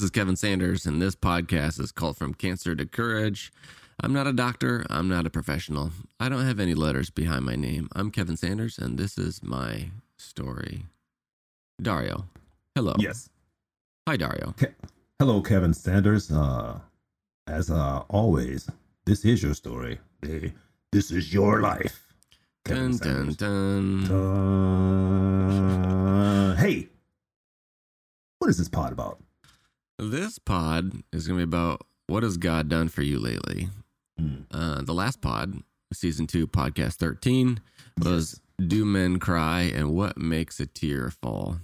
this is Kevin Sanders, and this podcast is called From Cancer to Courage. I'm not a doctor. I'm not a professional. I don't have any letters behind my name. I'm Kevin Sanders, and this is my story. Dario, hello. Yes. Hi, Dario. Ke- Hello, Kevin Sanders. Uh, as uh, always, this is your story. This is your life. Dun, dun, dun. Uh, hey, what is this pod about? This pod is going to be about what has God done for you lately. Hmm. Uh, the last pod, season two, podcast 13, was Do Men Cry and What Makes a Tear Fall?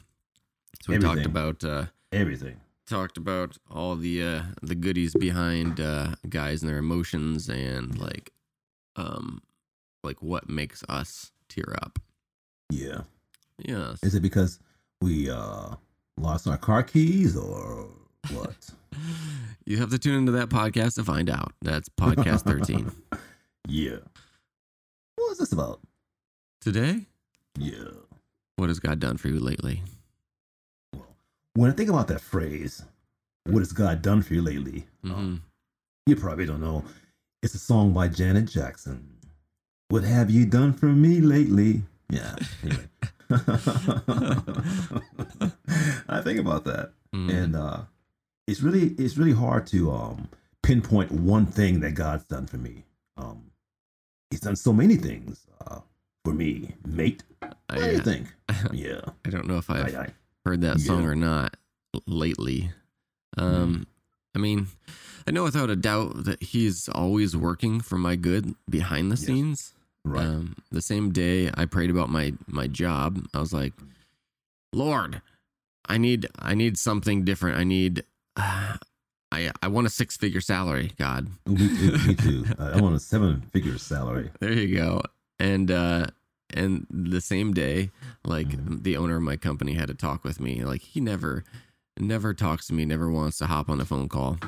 So we talked about. Uh, Everything. talked about all the uh the goodies behind uh guys and their emotions and like um like what makes us tear up Yeah. yes Is it because we uh lost our car keys or what? you have to tune into that podcast to find out that's podcast 13 yeah. What is this about? today Yeah. what has god done for you lately Well, When I think about that phrase, what has God done for you lately? Mhm. You probably don't know. It's a song by Janet Jackson. What have you done for me lately? Yeah. Anyway. I think about that. Mhm. And uh it's really it's really hard to um pinpoint one thing that God's done for me. Um He's done so many things uh for me, mate. What do I, you think? Yeah. I don't know if i've Aye, aye. heard that song or not lately. Um, I mean, I know without a doubt that he's always working for my good behind the Yes. scenes. Right. Um, the same day I prayed about my my job, I was like, Lord, I need I need something different. I need. I, I want a six figure salary, God. me, too, me too. I want a seven figure salary. There you go. And uh and the same day, like Mhm. the owner of my company had a talk with me. Like he never never talks to me, never wants to hop on a phone call.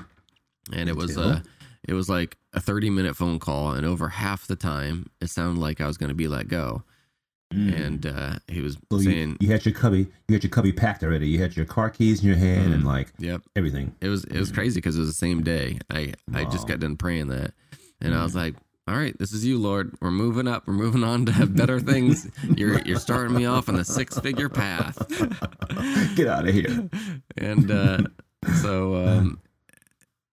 And it was Until? uh it was like a 30 minute phone call and over half the time it sounded like I was going to be let go. Mm. And uh he was So you, saying, you had your cubby, you had your cubby packed already. You had your car keys in your hand and Mm. like "Yep, everything. it was it was crazy cuz it was the same day. I I just got done praying that. And I was Mm. like, all right, this is you, Lord. We're moving up. We're moving on to have better things. You're you're starting me off on the six figure path. Get out of here. And uh, so, um,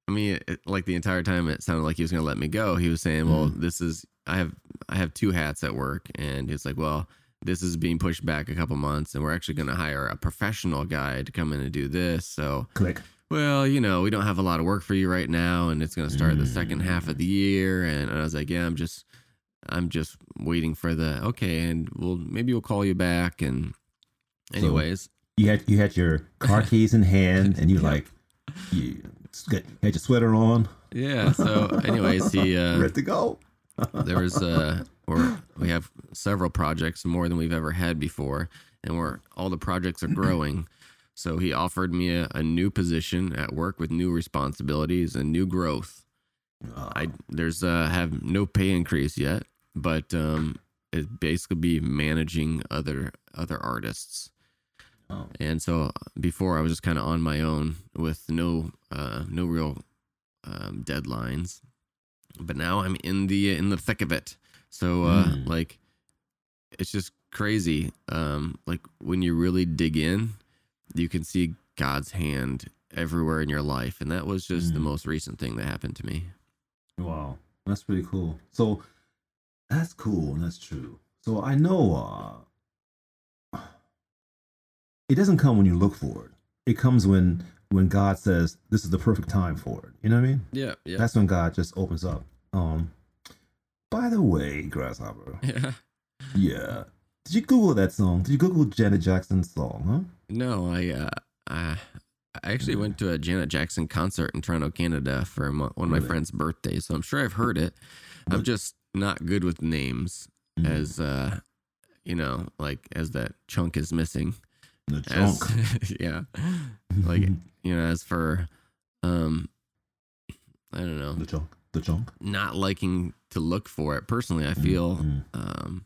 I mean, it, like the entire time, it sounded like he was going to let me go. He was saying, "Well, Mm. this is I have I have two hats at work," and he's like, "Well." This is being pushed back a couple months, and we're actually going to hire a professional guy to come in and do this. So, Click. well, you know, we don't have a lot of work for you right now, and it's going to start the second half of the year. And I was like, yeah, I'm just, I'm just waiting for the okay, and we'll maybe we'll call you back. And anyways, You had you had your car keys in hand and you Yeah. like you had your sweater on, yeah. So, anyways, he uh, ready to go. There was uh, or we have several projects more than we've ever had before, and we're all the projects are growing. So he offered me a, a new position at work with new responsibilities and new growth. Uh, I there's uh have no pay increase yet, but um it basically be managing other other artists. oh, And so before I was just kind of on my own with no uh no real um deadlines. But now I'm in the in the thick of it. So uh Mm. like it's just crazy um like when you really dig in, you can see God's hand everywhere in your life and that was just the Mm. most recent thing that happened to me. wow, that's pretty cool. So that's cool. and That's true. So I know uh, it doesn't come when you look for it. It comes when when God says this is the perfect time for it. You know what I mean? Yeah, yeah. That's when God just opens up. Um. By the way, Grasshopper. Yeah. Yeah. Did you Google that song? Did you Google Janet Jackson's song? Huh? No, I uh, I I actually went to a Janet Jackson concert in Toronto, Canada for one of my Really? friend's birthdays, so I'm sure I've heard it. I'm just not good with names, Mm. as uh, you know, like as that chunk is missing. the As yeah, like you know, as for um, I don't know, the chunk. The chunk. not liking to look for it. Personally, I feel Mm. um,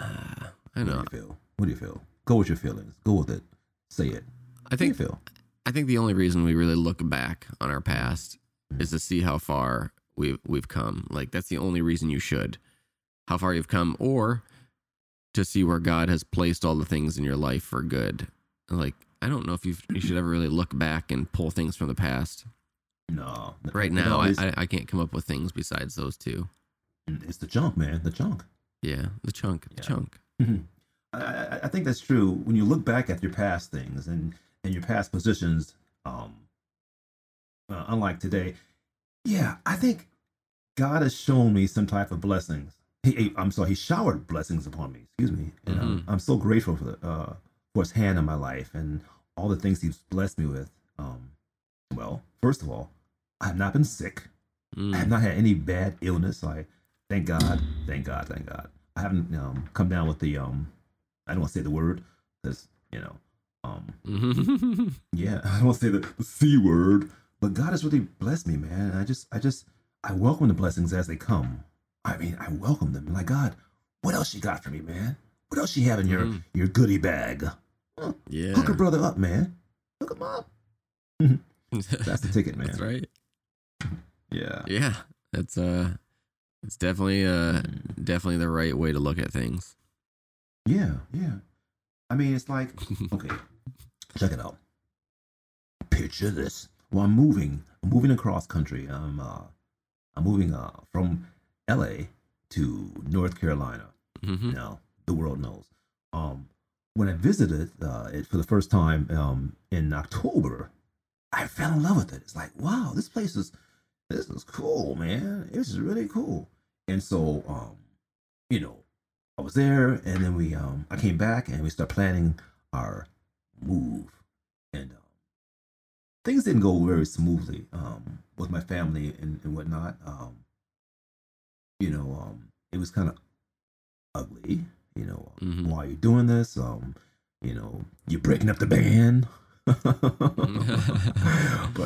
uh, I What don't know. you feel? What do you feel? Go with your feelings. Go with it. Say it. I do think feel? I I think the only reason we really look back on our past is to see how far we've we've come. Like that's the only reason you should. How far you've come or to see where God has placed all the things in your life for good. Like I don't know if you you should ever really look back and pull things from the past. No. Right now, I, always- I I can't come up with things besides those two. it's the junk, man. The junk. Yeah, the chunk, the Yeah. chunk. I, I, I think that's true. When you look back at your past things and and your past positions, um, uh, unlike today, yeah, I think God has shown me some type of blessings. He, I'm sorry, He showered blessings upon me. Excuse me, and I'm, I'm so grateful for the uh, for His hand in my life and all the things He's blessed me with. Um, well, first of all, I have not been sick. I have Mm. not had any bad illness. I thank God, thank God, thank God. I haven't um, come down with the um. I don't want to say the word because you know um Mm. yeah I don't want to say the, the c word, but God has really blessed me, man. And I just I just I welcome the blessings as they come. I mean I welcome them. Like God, what else you got for me, man? What else you have in your Mhm. your goodie bag? Yeah, Hook a brother up, man. Hook him up. That's the ticket, man. That's right. Yeah. Yeah, it's uh, it's definitely uh, Mm. definitely the right way to look at things. Yeah, yeah. I mean, it's like Okay, check it out. Picture this. Well, I'm moving. I'm moving across country. I'm uh, I'm moving uh from L.A. to North Carolina. Mhm. Now the world knows. Um, when I visited uh, it for the first time um in October, I fell in love with it. It's like, wow, this place is this is cool, man. Is really cool. And so, um, you know, I was there, and then we um I came back and we started planning our move, and um, things didn't go very smoothly um with my family and, and whatnot. Um, you know, um, it was kind of ugly. You know, Mhm. why are you doing this? Um, you know, you're breaking up the band. but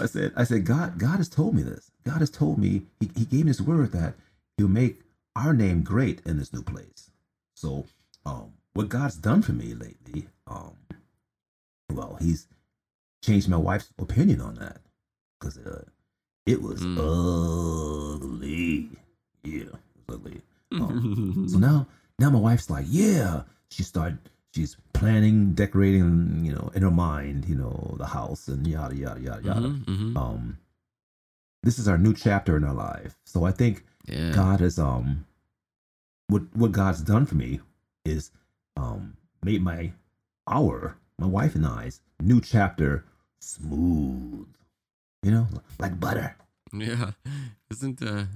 I said, I said, God, God has told me this. God has told me, He, he gave me His word that He'll make our name great in this new place. So, um, what God's done for me lately, um, well, He's changed my wife's opinion on that because uh, it was Mm. ugly. Yeah, it was ugly. Um, so now, now my wife's like, yeah. She started. She's planning, decorating, you know, in her mind, you know, the house and yada yada yada yada. Mhm, mhm. Um, this is our new chapter in our life. So I think yeah, God has um, what what God's done for me is um made my our my wife and I's new chapter smooth. You know, like butter. yeah. Isn't uh,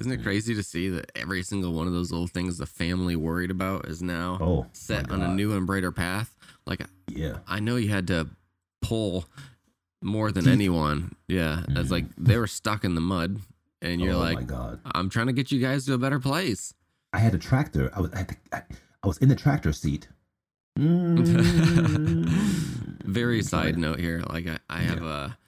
isn't it crazy to see that every single one of those little things the family worried about is now Oh, set on a new and brighter path? Like Yeah. I know you had to pull more than anyone. Yeah, it's Mhm. like they were stuck in the mud, and you're oh like, my God. I'm trying to get you guys to a better place. I had a tractor. I was I, I, I was in the tractor seat. Mm. Very side note here. Like I, I have a, I,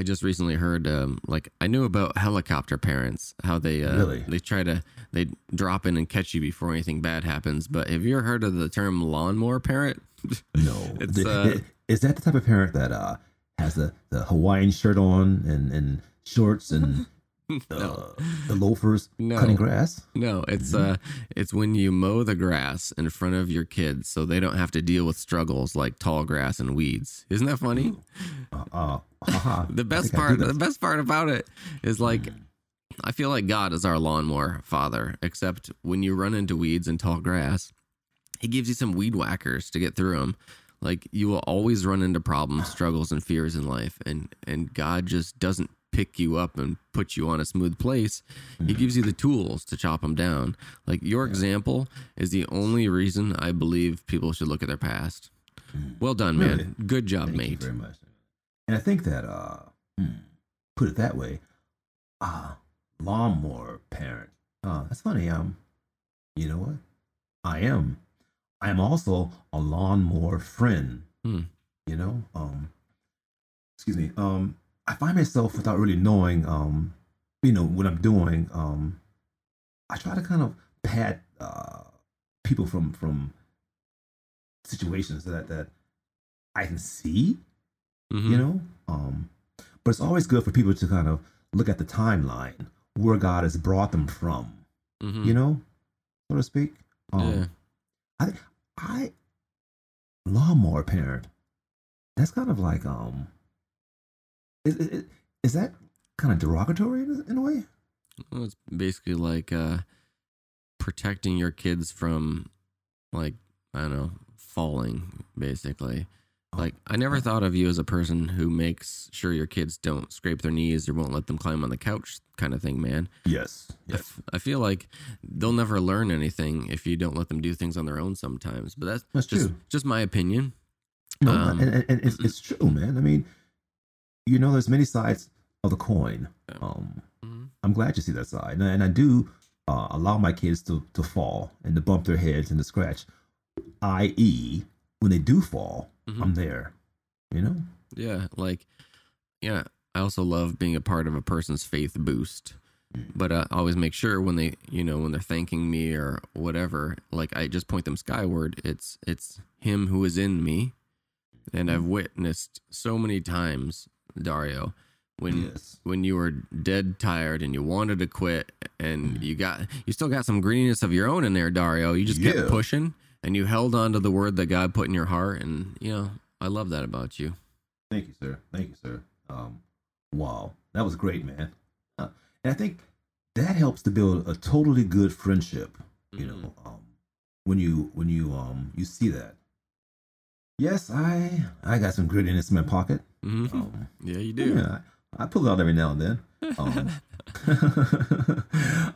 I just recently heard. Um, like I knew about helicopter parents, how they uh, Really? they try to they drop in and catch you before anything bad happens. But have you ever heard of the term lawnmower parent? No, It's, The- uh, is that the type of parent that uh has the, the Hawaiian shirt on and, and shorts and no, uh, the loafers No. cutting grass? no. It's uh, it's when you mow the grass in front of your kids, so they don't have to deal with struggles like tall grass and weeds. Isn't that funny? Uh, uh. The best part, the best part about it is like. I feel like God is our lawnmower father, except when you run into weeds and tall grass, he gives you some weed whackers to get through them. Like you will always run into problems, struggles, and fears in life, and and God just doesn't pick you up and put you on a smooth place. He gives you the tools to chop them down. Like your example is the only reason I believe people should look at their past. Well done, man. Really? Good job, Thank you mate. very much. And I think that uh hmm, put it that way, ah, lawnmower parent. Uh that's funny. Um you know what? I am. I am also a lawnmower friend. Hmm. You know? Um excuse me. Um I find myself without really knowing um you know what I'm doing, um I try to kind of pat uh people from from situations that that I can see Mhm. you know. Um, but it's always good for people to kind of look at the timeline where God has brought them from, Mhm. you know, so to speak. Um, yeah. I, I, lawnmower parent. That's kind of like um. Is, is, is that kind of derogatory in, a- in a way? Well, it's basically like uh, protecting your kids from, like, I don't know, falling, basically. Like, I never thought of you as a person who makes sure your kids don't scrape their knees or won't let them climb on the couch, kind of thing, man. Yes. I f- I feel like they'll never learn anything if you don't let them do things on their own sometimes. But that's, That's just, true. just my opinion. No, Um, and, and, and it's, it's true, man. I mean, you know, there's many sides of the coin. Um, Mhm. I'm glad you see that side, and, and I do uh, allow my kids to to fall and to bump their heads and to scratch. I.e., when they do fall, Mhm. I'm there. You know. Yeah, like yeah, I also love being a part of a person's faith boost. But I always make sure when they, you know, when they're thanking me or whatever, like I just point them skyward. It's it's him who is in me. And I've witnessed so many times, Dario, when yes. when you were dead tired and you wanted to quit and you got you still got some greediness of your own in there, Dario. You just Yeah. kept pushing and you held on to the word that God put in your heart and you know, I love that about you. Thank you, sir. Thank you, sir. Um, wow, that was great, man. Uh, and I think that helps to build a totally good friendship. You Mhm. know, um, when you when you um you see that. Yes, I I got some grittiness in my pocket. Mhm. Um, Yeah, you do. yeah, I pull it out every now and then. Um,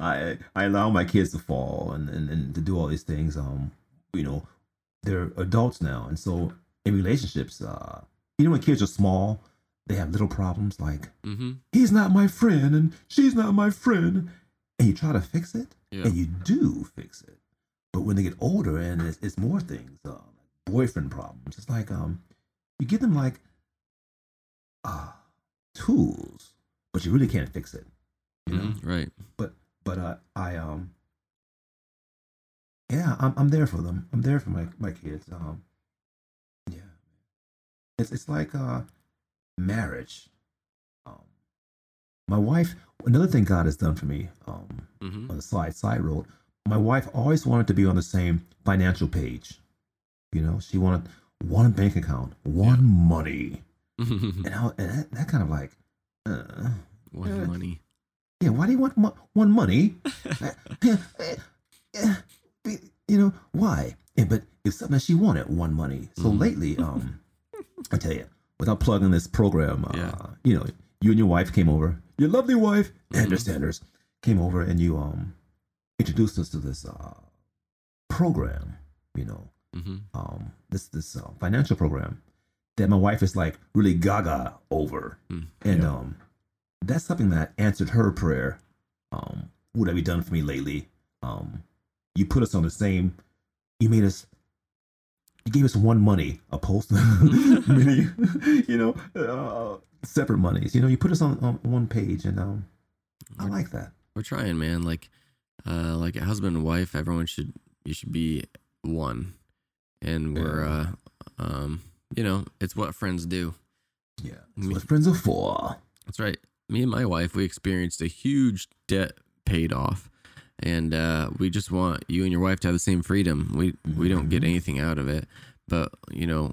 I I allow my kids to fall and, and, and to do all these things. Um, you know, they're adults now, and so in relationships, uh, you know, when kids are small, they have little problems like mm-hmm. he's not my friend and she's not my friend, and you try to fix it, Yeah. and you do fix it. But when they get older and it's, it's more things, uh, boyfriend problems, it's like um, you give them like uh, tools, but you really can't fix it. You know, Mhm. Right. but but uh, I um, yeah, I'm I'm there for them. I'm there for my my kids. Um, yeah, it's it's like uh, marriage. Um, my wife. Another thing God has done for me. Um, hmm on the side side road. My wife always wanted to be on the same financial page. You know, she wanted one bank account, one money, and, I, and that, that kind of like, uh, what Yeah. money? yeah, why do you want mo- one money? Uh, yeah, uh, uh, be- you know why? Yeah, but it's something that she wanted one money. So Mhm. lately, um, I tell you, without plugging this program, uh, Yeah. you know, you and your wife came over. Your lovely wife, Andrew Mhm. Sanders, came over and you um introduced us to this uh program. You know, hmm um this this uh, financial program that my wife is like really gaga over, Mm. and Yeah. um that's something that answered her prayer. Um, what have you done for me lately? Um, you put us on the same. You made us. You gave us one money opposed to many, you know, uh, separate monies. You know, you put us on, on one page, and um, I like that. We're trying, man. Like, uh, like a husband and wife. Everyone should you should be one, and we're, uh, um, you know, it's what friends do. Yeah, Me- what friends are for. That's right. Me and my wife, we experienced a huge debt paid off, and uh, we just want you and your wife to have the same freedom. We we don't get Mhm. anything out of it, but you know,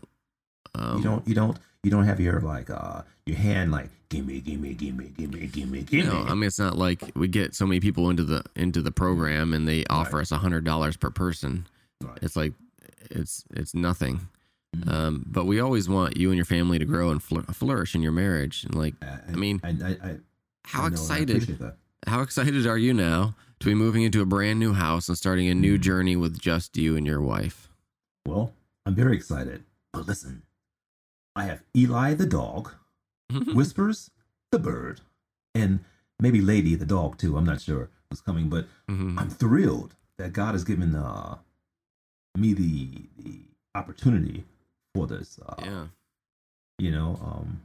um, you don't, you don't, you don't have your like, uh, your hand like, gimme, gimme, gimme, gimme, gimme, gimme. know, I mean, it's not like we get so many people into the into the program and they offer us a hundred dollars per person. Right. It's like it's it's nothing. Mhm. Um, but we always want you and your family to grow and fl- flourish in your marriage. And like, I, I mean, I, I, I, how I know, and I excited how excited are you now to be moving into a brand new house and starting a new Mm. journey with just you and your wife? Well, I'm very excited. But listen, I have Eli the dog, Whispers the bird, and maybe Lady the dog too. I'm not sure who's coming, but Mhm. I'm thrilled that God has given uh, me the the opportunity for this. Uh, yeah. You know, um,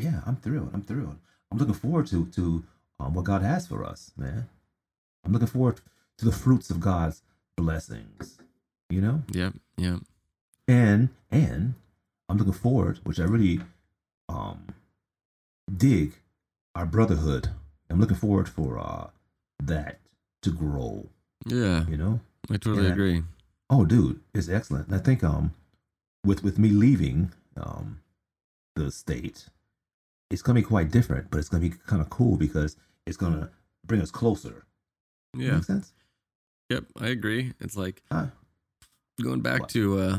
yeah, I'm thrilled. I'm thrilled. I'm looking forward to to um, what God has for us, man. I'm looking forward to the fruits of God's blessings. You know, Yep. Yep. and and I'm looking forward, which I really um dig our brotherhood. I'm looking forward for uh that to grow. Yeah, You know. I totally Yeah. agree. Oh, dude, it's excellent. And I think um, with with me leaving um, the state, it's gonna be quite different, but it's gonna be kind of cool because it's gonna bring us closer. Yeah. Make sense? Yep, I agree. It's like Ah. going back What? to uh,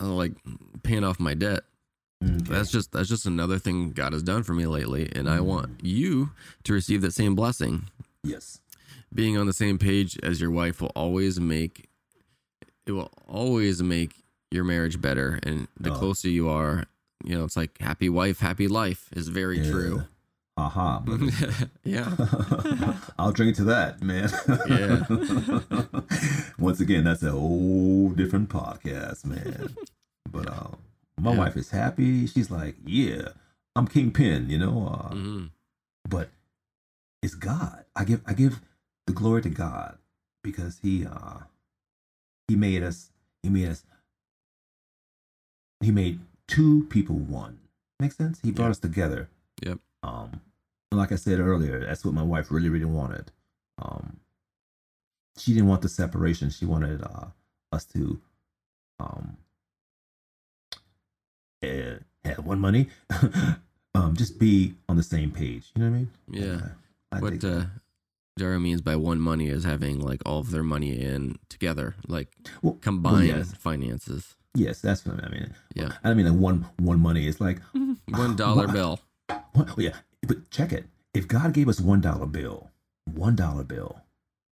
uh like paying off my debt. Okay. That's just that's just another thing God has done for me lately, and I Mm. want you to receive that same blessing. yes. Being on the same page as your wife will always make it will always make your marriage better, and the Oh. closer you are, you know, it's like happy wife, happy life is very Yeah. true. Aha. buddy. yeah. I'll drink to that, man. Yeah. Once again, that's a whole different podcast, man. But uh, my Yeah. wife is happy. She's like, "Yeah, I'm kingpin," you know. Uh, hmm but it's God. I give I give the glory to God because he uh he made us he made us he made two people one. Make sense? He brought Yeah. us together. Yep. Um like I said earlier, that's what my wife really really wanted. Um she didn't want the separation. She wanted uh us to um eh, have one money. um just be on the same page. You know what I mean? Yeah. Uh, I what uh. Dara means by one money is having like all of their money in together, like Well, combined yes. finances. Yes, that's what I mean. Yeah. I don't mean like one one money. It's like One dollar Wha- bill. what, oh, yeah, but check it. If God gave us one dollar bill, one dollar bill,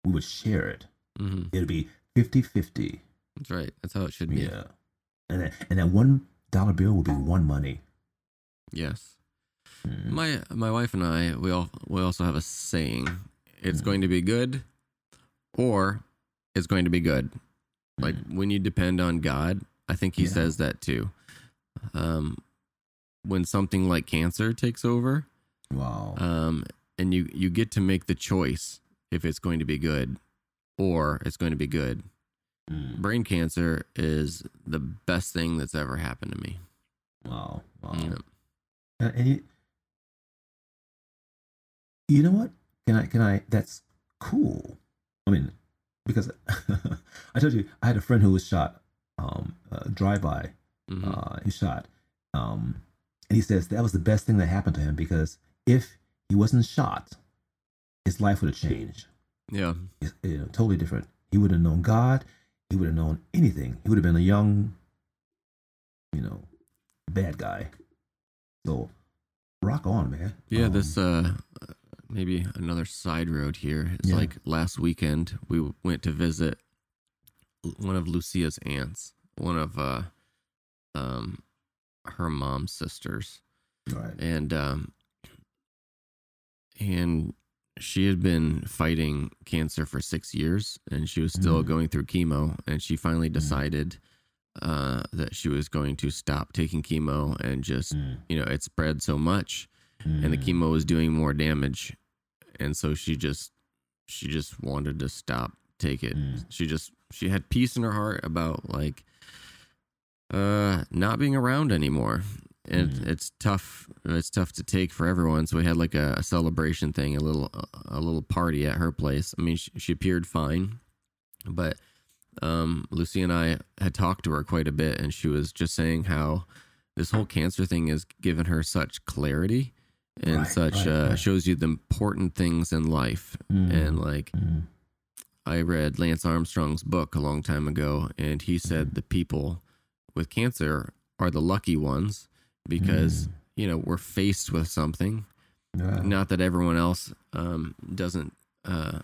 we would share it. hmm It'd be 50-50. That's right. That's how it should be. Yeah, and that, and that one dollar bill would be one money. Yes. Mm. My my wife and I we all we also have a saying. It's Mhm. going to be good, or it's going to be good. Like Mm. when you depend on God, I think He Yeah. says that too. Um, when something like cancer takes over, wow, um, and you you get to make the choice if it's going to be good or it's going to be good. Mm. Brain cancer is the best thing that's ever happened to me. wow, wow. Yeah. Uh, you, you know what? Can I? Can I? That's cool. I mean, because I told you I had a friend who was shot. Um, uh, drive by. Mhm. Uh, he shot. Um, and he says that was the best thing that happened to him because if he wasn't shot, his life would have changed. yeah. It's, you know, totally different. He would have known God. He would have known anything. He would have been a young, you know, bad guy. So, rock on, man. Yeah, Um, this uh maybe another side road here. It's Yeah. like last weekend we went to visit one of Lucia's aunts, one of uh um her mom's sisters. Right. And um and she had been fighting cancer for 6 years and she was still Mm. going through chemo and she finally decided uh that she was going to stop taking chemo and just, Mm, you know, it spread so much and the mm, chemo was doing more damage and so she just she just wanted to stop take it. Mm. she just she had peace in her heart about like uh not being around anymore. And Mm. it's tough it's tough to take for everyone. So we had like a, a celebration thing a little a little party at her place. I mean she, she appeared fine but um lucy and i had talked to her quite a bit and she was just saying how this whole cancer thing has given her such clarity and Right, such right, uh right. shows you the important things in life mm, and like mm, I read Lance Armstrong's book a long time ago, and he Mm-hmm. said the people with cancer are the lucky ones because Mm. you know we're faced with something. yeah. Not that everyone else um, doesn't uh,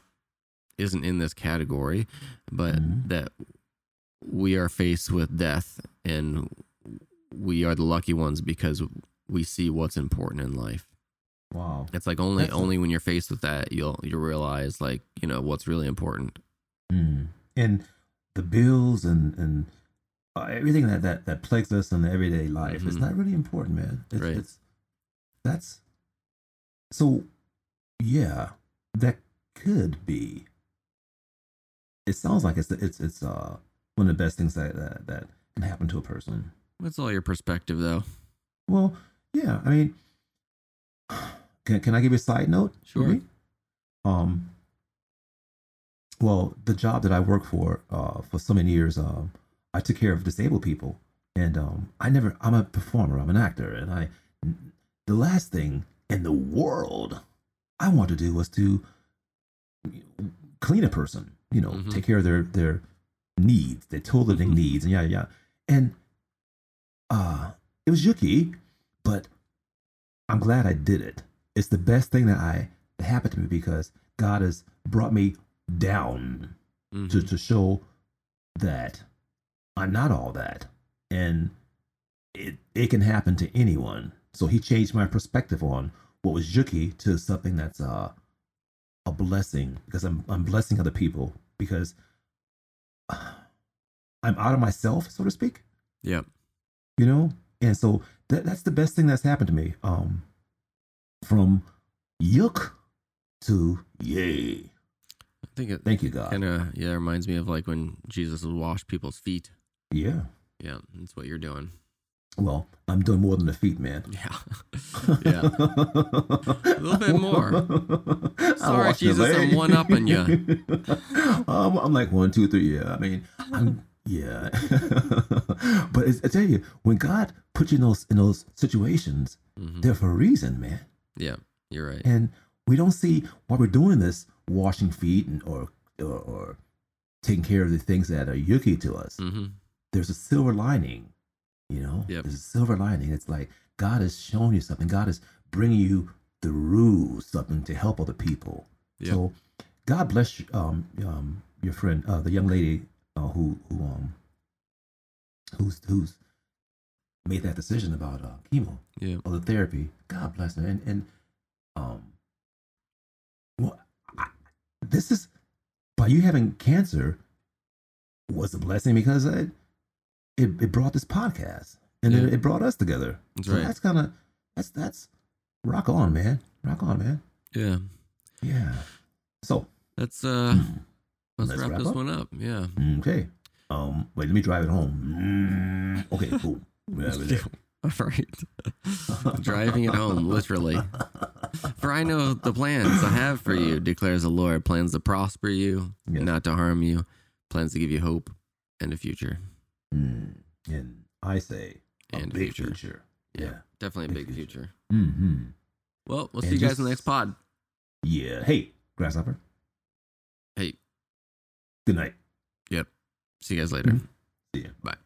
isn't in this category, but Mhm. that we are faced with death, and we are the lucky ones because we see what's important in life. Wow. It's like only That's only when you're faced with that you'll you'll realize like you know what's really important. Mm. And the bills and and uh, everything that, that that plagues us in the everyday life is Mhm. not really important, man. It's, Right. it's that's so yeah, that could be. It sounds like it's it's it's uh one of the best things that that, that can happen to a person. It's all your perspective, though. Well, yeah. I mean, can can I give you a side note? Sure. Um. Well, the job that I worked for uh, for so many years, um, I took care of disabled people, and um, I never. I'm a performer. I'm an actor, and I. The last thing in the world I want to do was to clean a person. You know, Mhm. take care of their their needs, their total living Mhm. needs, and yeah, yeah. And uh, it was yucky, but I'm glad I did it. It's the best thing that I that happened to me because God has brought me down Mhm. to, to show that I'm not all that. And it it can happen to anyone. So he changed my perspective on what was yucky to something that's uh, a blessing because I'm I'm blessing other people because I'm out of myself, so to speak Yeah. you know and so that, that's the best thing that's happened to me um from yuck to yay I think it thank you god kind of yeah reminds me of like when Jesus would wash people's feet. yeah Yeah, that's what you're doing. well i'm doing more than the feet man Yeah. yeah. a little bit more. Sorry, Jesus, I'm one-upping ya. um, i'm like one two three yeah i mean i'm yeah but it's, i tell you when god put you in those in those situations hmm they're for a reason man Yeah, you're right. and we don't see why we're doing this washing feet and or or, or taking care of the things that are yucky to us hmm there's a silver lining you know Yep. there's a silver lining it's like god has shown you something god is bringing you through something to help other people Yep. so god bless you, um, um, your friend uh, the young lady uh, who who um who's who's made that decision about uh, chemo Yeah. or the therapy. God bless her. And and um, well, I, this is by you having cancer was a blessing because it it, it brought this podcast and then Yeah. it brought us together. That's so right. that's kind of that's that's rock on, man. Rock on, man. Yeah. Yeah. So Let's uh let's, Let's wrap, wrap this up? one up. Yeah. okay. Um, wait, let me drive it home. Mm, Okay, cool. Yeah, we're. All right. Driving it home, literally. For I know the plans I have for you, declares the Lord. Plans to prosper you, Yes. not to harm you. Plans to give you hope and a future. Mm, and I say a And big future. future. Yeah. Yeah. Definitely a Big future. future. Mm-hmm. Well, we'll And see you guys in the next pod. Yeah. Hey, grasshopper. Hey, Good night. Yep. See you guys later. Mhm. See ya. Bye.